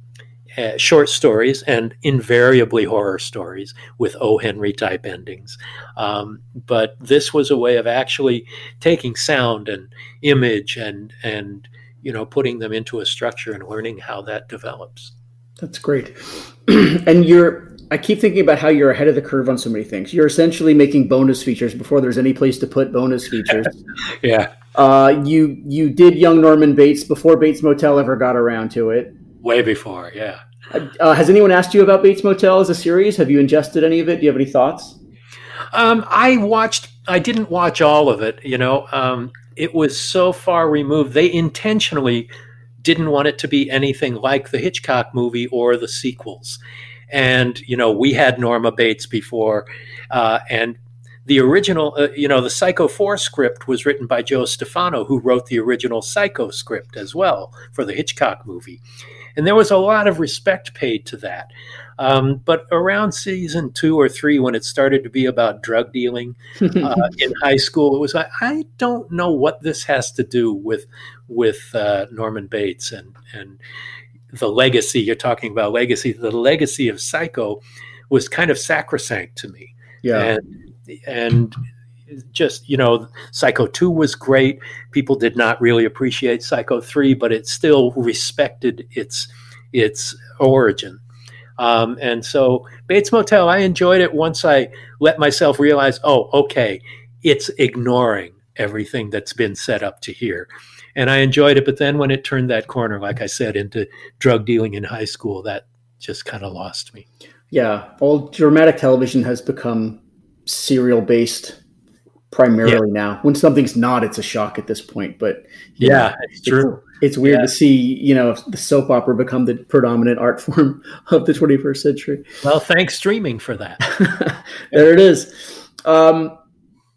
uh, short stories and invariably horror stories with O. Henry type endings. Um, but this was a way of actually taking sound and image and and you know putting them into a structure and learning how that develops. That's great. and you're I keep thinking about how you're ahead of the curve on so many things. You're essentially making bonus features before there's any place to put bonus features. yeah. Uh, you you did Young Norman Bates before Bates Motel ever got around to it. Way before, yeah. Uh, has anyone asked you about Bates Motel as a series? Have you ingested any of it? Do you have any thoughts? Um, I watched. I didn't watch all of it. You know, um, it was so far removed. They intentionally didn't want it to be anything like the Hitchcock movie or the sequels. And you know, we had Norma Bates before, uh, and the original, uh, you know, the Psycho 4 script was written by Joe Stefano, who wrote the original Psycho script as well for the Hitchcock movie. And there was a lot of respect paid to that. Um, but around season two or three, when it started to be about drug dealing uh, in high school, it was like I don't know what this has to do with with uh, Norman Bates and and the legacy you're talking about. Legacy, the legacy of Psycho was kind of sacrosanct to me. Yeah, and and just you know psycho 2 was great. People did not really appreciate psycho 3 but it still respected its its origin. Um, and so bates motel i enjoyed it once i let myself realize oh okay it's ignoring everything that's been set up to here. And i enjoyed it but then when it turned that corner like i said into drug dealing in high school that just kind of lost me. Yeah all dramatic television has become serial based primarily yeah. now. When something's not, it's a shock at this point. But yeah, know, it's true. It's, it's weird yeah. to see, you know, the soap opera become the predominant art form of the 21st century. Well, thanks streaming for that. there it is. Um,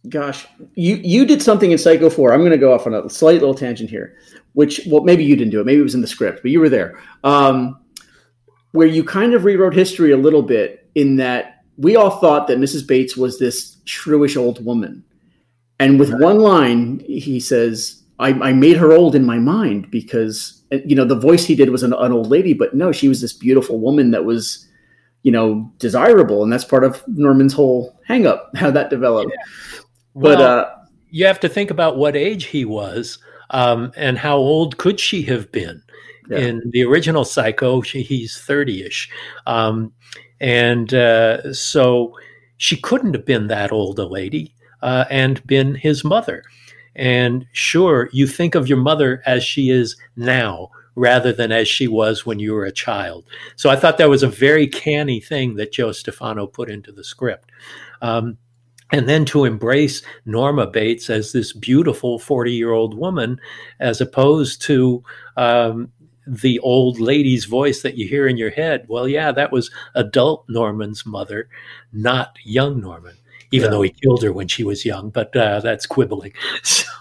gosh, you you did something in Psycho 4. I'm going to go off on a slight little tangent here, which well, maybe you didn't do it. Maybe it was in the script, but you were there. Um, where you kind of rewrote history a little bit in that we all thought that Mrs. Bates was this shrewish old woman and with one line, he says, I, I, made her old in my mind because, you know, the voice he did was an, an, old lady, but no, she was this beautiful woman that was, you know, desirable. And that's part of Norman's whole hangup, how that developed. Yeah. Well, but uh, you have to think about what age he was um, and how old could she have been. Yeah. In the original Psycho, she, he's 30 ish. Um, and uh, so she couldn't have been that old a lady uh, and been his mother. And sure, you think of your mother as she is now rather than as she was when you were a child. So I thought that was a very canny thing that Joe Stefano put into the script. Um, and then to embrace Norma Bates as this beautiful 40 year old woman, as opposed to um, the old lady's voice that you hear in your head. Well, yeah, that was adult Norman's mother, not young Norman even yeah. though he killed her when she was young, but uh, that's quibbling.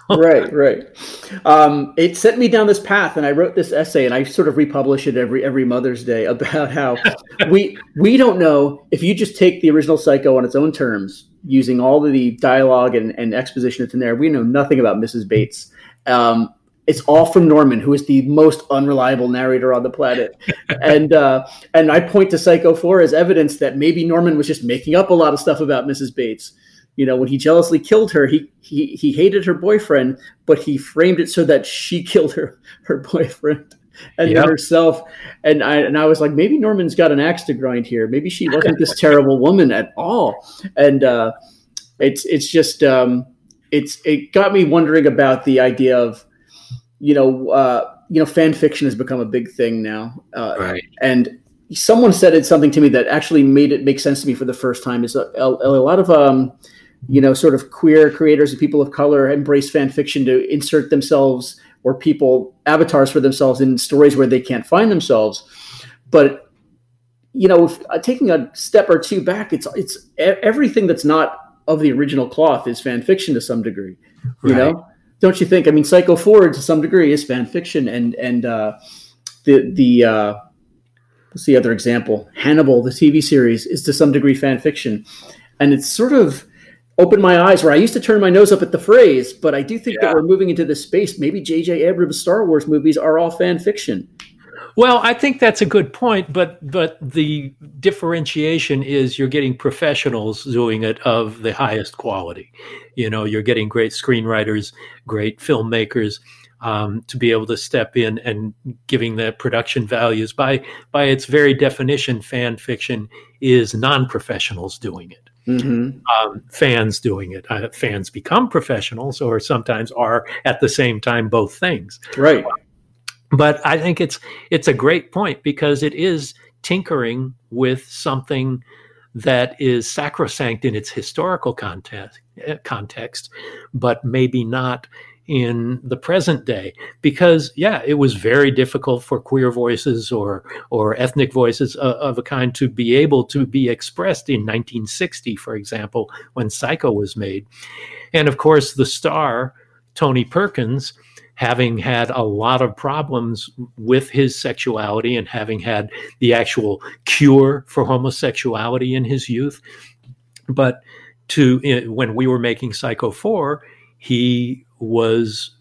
So. Right, right. Um, it sent me down this path, and I wrote this essay, and I sort of republish it every every Mother's Day about how we we don't know if you just take the original Psycho on its own terms, using all of the dialogue and, and exposition that's in there. We know nothing about Mrs. Bates. Um, it's all from Norman, who is the most unreliable narrator on the planet. and uh, and I point to Psycho 4 as evidence that maybe Norman was just making up a lot of stuff about Mrs. Bates. You know, when he jealously killed her, he he he hated her boyfriend, but he framed it so that she killed her her boyfriend and yep. herself. And I and I was like, maybe Norman's got an axe to grind here. Maybe she wasn't this terrible woman at all. And uh, it's it's just um, it's it got me wondering about the idea of you know, uh, you know, fan fiction has become a big thing now. Uh, right. And someone said it something to me that actually made it make sense to me for the first time. Is a, a, a lot of um, you know, sort of queer creators and people of color embrace fan fiction to insert themselves or people avatars for themselves in stories where they can't find themselves. But you know, if, uh, taking a step or two back, it's it's everything that's not of the original cloth is fan fiction to some degree. You right. know, don't you think? I mean, Psycho Four to some degree is fan fiction, and and uh, the the uh, what's the other example? Hannibal, the TV series, is to some degree fan fiction, and it's sort of opened my eyes where I used to turn my nose up at the phrase, but I do think yeah. that we're moving into this space. Maybe J.J. Abrams' Star Wars movies are all fan fiction. Well, I think that's a good point, but but the differentiation is you're getting professionals doing it of the highest quality. You know, you're getting great screenwriters, great filmmakers um, to be able to step in and giving the production values. By by its very definition, fan fiction is non-professionals doing it. Mm-hmm. Um, fans doing it. Uh, fans become professionals, or sometimes are at the same time both things. Right but I think it's it's a great point because it is tinkering with something that is sacrosanct in its historical context, eh, context, but maybe not in the present day. Because yeah it was very difficult for queer voices or or ethnic voices of, a kind to be able to be expressed in 1960 for example when psycho was made. And of course the star tony perkins having had a lot of problems with his sexuality and having had the actual cure for homosexuality in his youth. But to when we were making Psycho 4, he was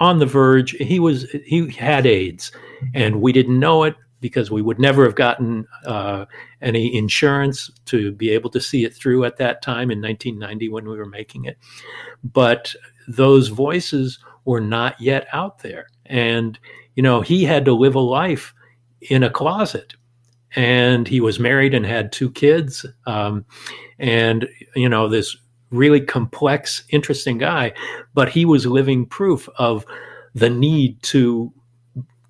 on the verge. He was he had AIDS, and we didn't know it because we would never have gotten uh, any insurance to be able to see it through at that time in 1990 when we were making it. But those voices were not yet out there. And, you know, he had to live a life in a closet. And he was married and had two kids. Um, and, you know, this really complex, interesting guy. But he was living proof of the need to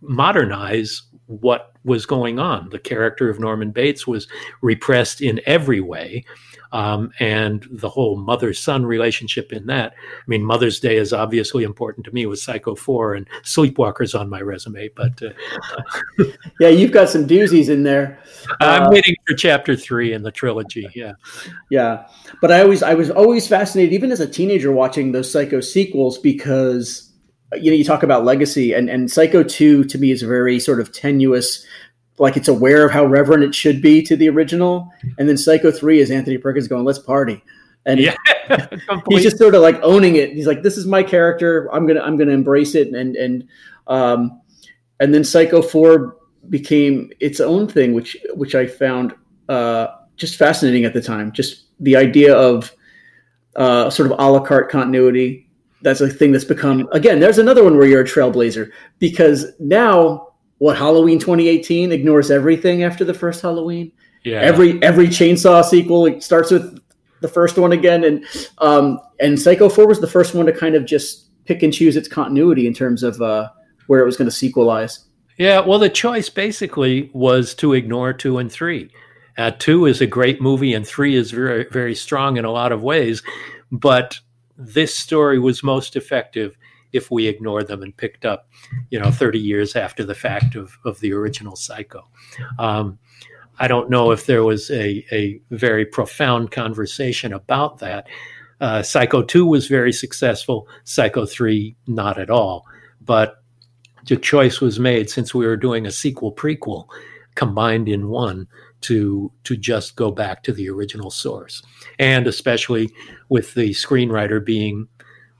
modernize what was going on. The character of Norman Bates was repressed in every way um, and the whole mother son relationship in that. I mean, Mother's Day is obviously important to me with Psycho 4 and Sleepwalkers on my resume, but. Uh, yeah, you've got some doozies in there. I'm uh, waiting for chapter three in the trilogy. Yeah. Yeah. But I always, I was always fascinated, even as a teenager, watching those Psycho sequels because you know you talk about legacy and and psycho 2 to me is very sort of tenuous like it's aware of how reverent it should be to the original. And then Psycho 3 is Anthony Perkins going, let's party. And yeah, he's just sort of like owning it. He's like, this is my character. I'm going to, I'm going to embrace it. And, and, um, and then Psycho 4 became its own thing, which, which I found, uh, just fascinating at the time. Just the idea of, uh, sort of a la carte continuity. That's a thing that's become, again, there's another one where you're a trailblazer because now what Halloween 2018 ignores everything after the first Halloween. Yeah. Every every chainsaw sequel starts with the first one again, and um, and Psycho Four was the first one to kind of just pick and choose its continuity in terms of uh, where it was going to sequelize. Yeah, well, the choice basically was to ignore two and three. Uh, two is a great movie, and three is very, very strong in a lot of ways. But this story was most effective if we ignored them and picked up, you know, 30 years after the fact of, of the original Psycho. Um, I don't know if there was a, a very profound conversation about that. Uh, Psycho 2 was very successful, Psycho 3, not at all. But the choice was made since we were doing a sequel prequel combined in one to to just go back to the original source and especially with the screenwriter being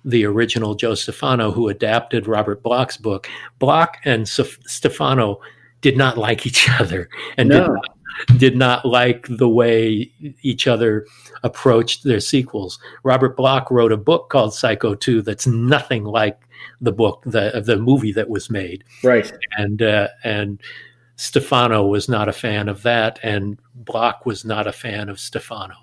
the original Joe Stefano who adapted Robert Bloch's book Bloch and Stefano did not like each other and no. did, not, did not like the way each other approached their sequels Robert Bloch wrote a book called Psycho 2 that's nothing like the book, the the movie that was made. Right. And uh, and Stefano was not a fan of that, and Bloch was not a fan of Stefano.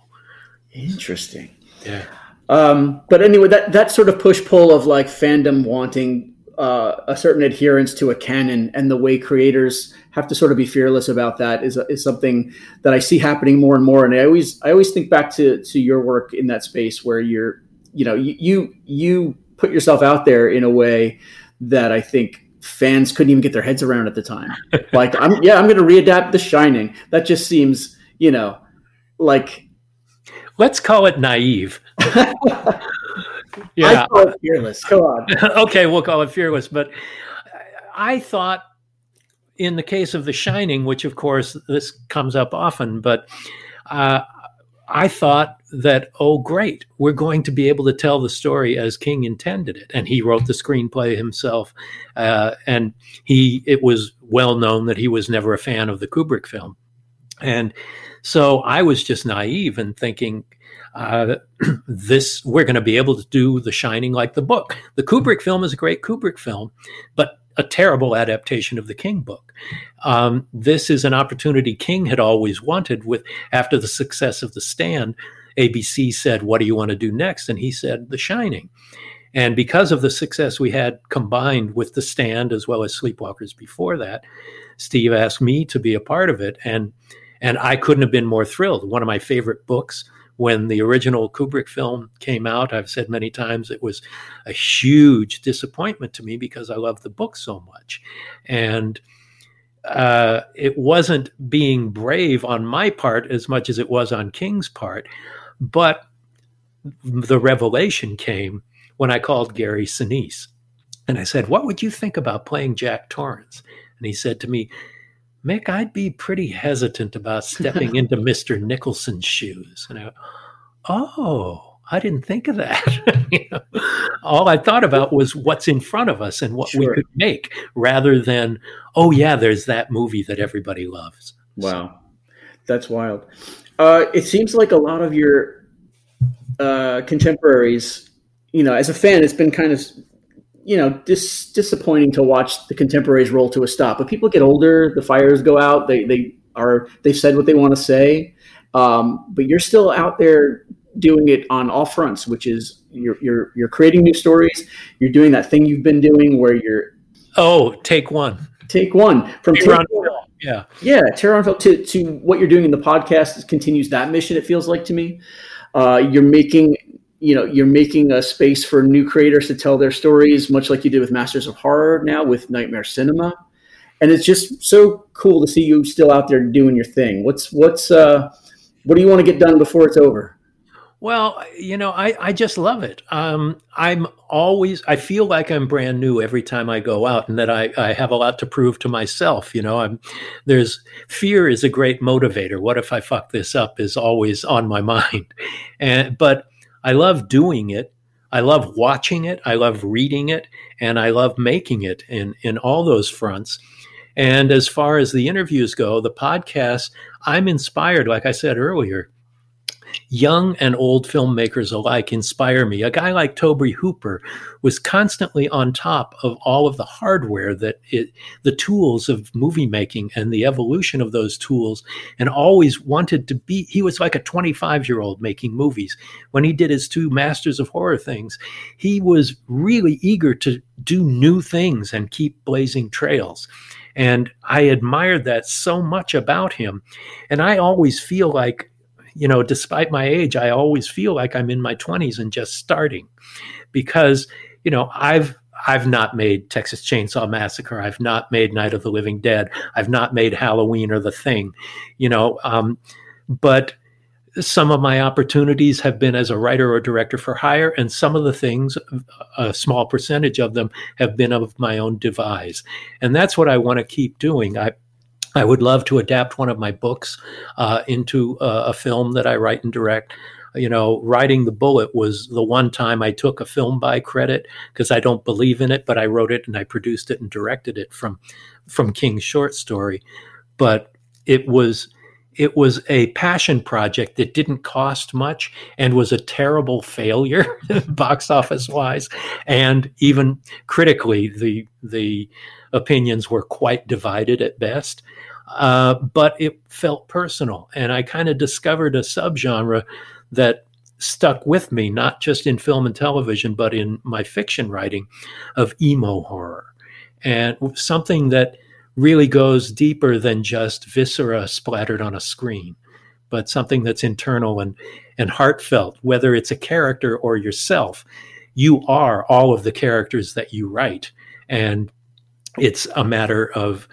Interesting. Yeah. Um, but anyway, that that sort of push pull of like fandom wanting uh, a certain adherence to a canon and the way creators have to sort of be fearless about that is, is something that I see happening more and more. And I always I always think back to to your work in that space where you're you know you you, you put yourself out there in a way that I think fans couldn't even get their heads around at the time. like, I'm yeah, I'm going to readapt The Shining. That just seems, you know, like. Let's call it naive. yeah, I call it fearless. Go on. okay, we'll call it fearless. But I thought, in the case of The Shining, which of course this comes up often, but uh, I thought that, oh, great, we're going to be able to tell the story as King intended it. And he wrote the screenplay himself. Uh, and he, it was well known that he was never a fan of the Kubrick film. And so I was just naive and thinking, uh, this we're going to be able to do The Shining like the book. The Kubrick film is a great Kubrick film, but a terrible adaptation of the King book. Um, this is an opportunity King had always wanted. With after the success of The Stand, ABC said, "What do you want to do next?" And he said, "The Shining." And because of the success we had combined with The Stand as well as Sleepwalkers before that, Steve asked me to be a part of it, and and I couldn't have been more thrilled. One of my favorite books when the original Kubrick film came out, I've said many times it was a huge disappointment to me because I love the book so much. And uh, it wasn't being brave on my part as much as it was on King's part. But the revelation came when I called Gary Sinise. And I said, What would you think about playing Jack Torrance? And he said to me, Mick, I'd be pretty hesitant about stepping into Mr. Nicholson's shoes. And I, oh, I didn't think of that. you know, all I thought about was what's in front of us and what sure. we could make, rather than, oh yeah, there's that movie that everybody loves. Wow, so. that's wild. Uh, it seems like a lot of your uh, contemporaries, you know, as a fan, it's been kind of you know, dis- disappointing to watch the contemporaries roll to a stop. But people get older, the fires go out. They they are they've said what they want to say, um, but you're still out there doing it on all fronts, which is you're you're you're creating new stories. You're doing that thing you've been doing where you're oh take one take one from take one, yeah yeah to to what you're doing in the podcast continues that mission. It feels like to me. Uh, you're making you know you're making a space for new creators to tell their stories much like you did with masters of horror now with nightmare cinema. And it's just so cool to see you still out there doing your thing. What's what's uh what do you want to get done before it's over? Well you know i i just love it. Um i'm always i feel like i'm brand new every time i go out and that i i have a lot to prove to myself you know. I'm there's fear is a great motivator. What if i fuck this up is always on my mind. And but I love doing it. I love watching it. I love reading it, and I love making it in in all those fronts. And as far as the interviews go, the podcast, I'm inspired. Like I said earlier, young and old filmmakers alike inspire me. A guy like Tobe Hooper was constantly on top of all of the hardware that it, the tools of movie making and the evolution of those tools, and always wanted to be. He was like a 25 year old making movies. When he did his two Masters of Horror things, he was really eager to do new things and keep blazing trails. And I admired that so much about him. And I always feel like you know, despite my age, I always feel like I'm in my 20s and just starting because, you know, I've I've not made Texas Chainsaw Massacre. I've not made Night of the Living Dead. I've not made Halloween or The Thing, you know. Um, but some of my opportunities have been as a writer or director for hire, and some of the things, a small percentage of them, have been of my own devise. And that's what I want to keep doing. I, I would love to adapt one of my books uh, into a, a, film that I write and direct. You know, writing The Bullet was the one time I took a film by credit because I don't believe in it, but I wrote it and I produced it and directed it from from King's short story. But it was it was a passion project that didn't cost much and was a terrible failure box office wise and even critically the the opinions were quite divided at best uh, but it felt personal. And I kind of discovered a subgenre that stuck with me, not just in film and television, but in my fiction writing of emo horror. And something that really goes deeper than just viscera splattered on a screen, but something that's internal and, and heartfelt, whether it's a character or yourself. You are all of the characters that you write. And it's a matter of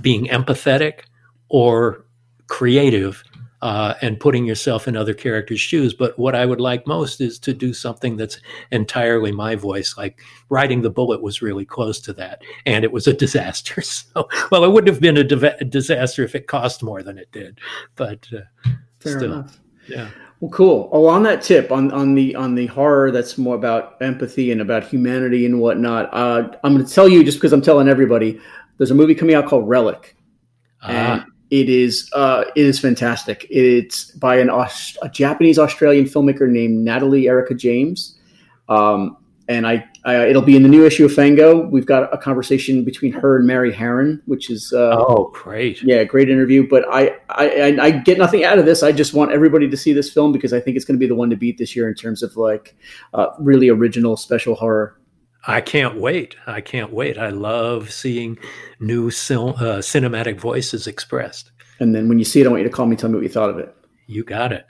being empathetic or creative uh, and putting yourself in other characters' shoes. But what I would like most is to do something that's entirely my voice. Like writing the bullet was really close to that, and it was a disaster. So, well, it wouldn't have been a, di- disaster if it cost more than it did. But uh, Fair still, enough. yeah. Well, cool. Oh, on that tip, on on the on the horror that's more about empathy and about humanity and whatnot. Uh, I'm going to tell you just because I'm telling everybody. There's a movie coming out called Relic, and it is uh, it is fantastic. It's by an Aust- a Japanese Australian filmmaker named Natalie Erica James, um, and I, I, it'll be in the new issue of Fango. We've got a conversation between her and Mary Harron, which is uh, oh great, yeah, great interview. But I, I I get nothing out of this. I just want everybody to see this film because I think it's going to be the one to beat this year in terms of like uh, really original special horror. I can't wait. I can't wait. I love seeing new cil- uh, cinematic voices expressed. And then when you see it, I want you to call me, tell me what you thought of it. You got it.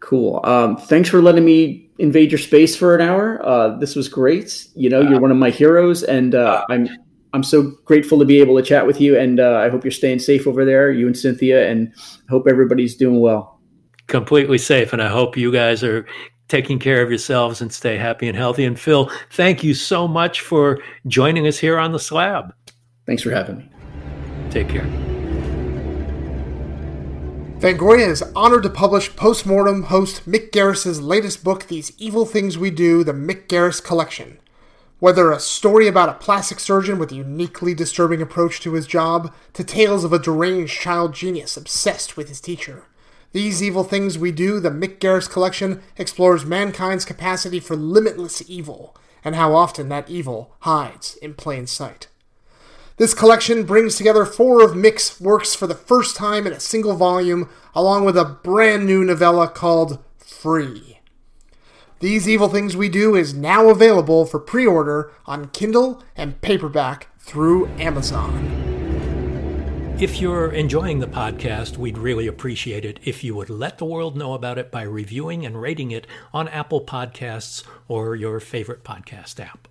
Cool. Um, thanks for letting me invade your space for an hour. Uh, this was great. You know, you're one of my heroes, and uh, I'm I'm so grateful to be able to chat with you. And uh, I hope you're staying safe over there, you and Cynthia, and I hope everybody's doing well. Completely safe, and I hope you guys are taking care of yourselves and stay happy and healthy. And Phil, thank you so much for joining us here on the slab. Thanks for having me. Take care. Fangoria is honored to publish postmortem host Mick Garris's latest book, These Evil Things We Do, the Mick Garris Collection. Whether a story about a plastic surgeon with a uniquely disturbing approach to his job, to tales of a deranged child genius obsessed with his teacher, these Evil Things We Do, the Mick Garris collection, explores mankind's capacity for limitless evil, and how often that evil hides in plain sight. This collection brings together four of Mick's works for the first time in a single volume, along with a brand new novella called Free. These Evil Things We Do is now available for pre order on Kindle and paperback through Amazon. If you're enjoying the podcast, we'd really appreciate it if you would let the world know about it by reviewing and rating it on Apple Podcasts or your favorite podcast app.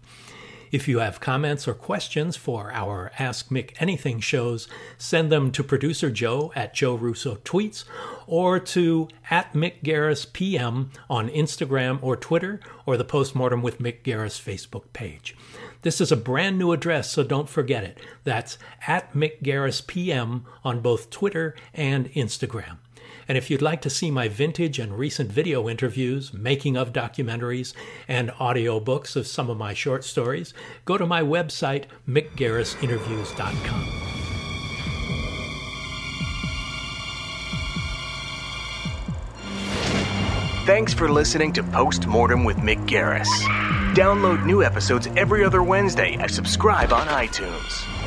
If you have comments or questions for our Ask Mick Anything shows, send them to producer Joe at Joe Russo Tweets or to at Mick Garris PM on Instagram or Twitter or the Postmortem with Mick Garris Facebook page. This is a brand new address, so don't forget it. That's at Mick Garris PM on both Twitter and Instagram. And if you'd like to see my vintage and recent video interviews, making of documentaries, and audiobooks of some of my short stories, go to my website, mickgarrisinterviews.com. Thanks for listening to Postmortem with Mick Garris. Download new episodes every other Wednesday and subscribe on iTunes.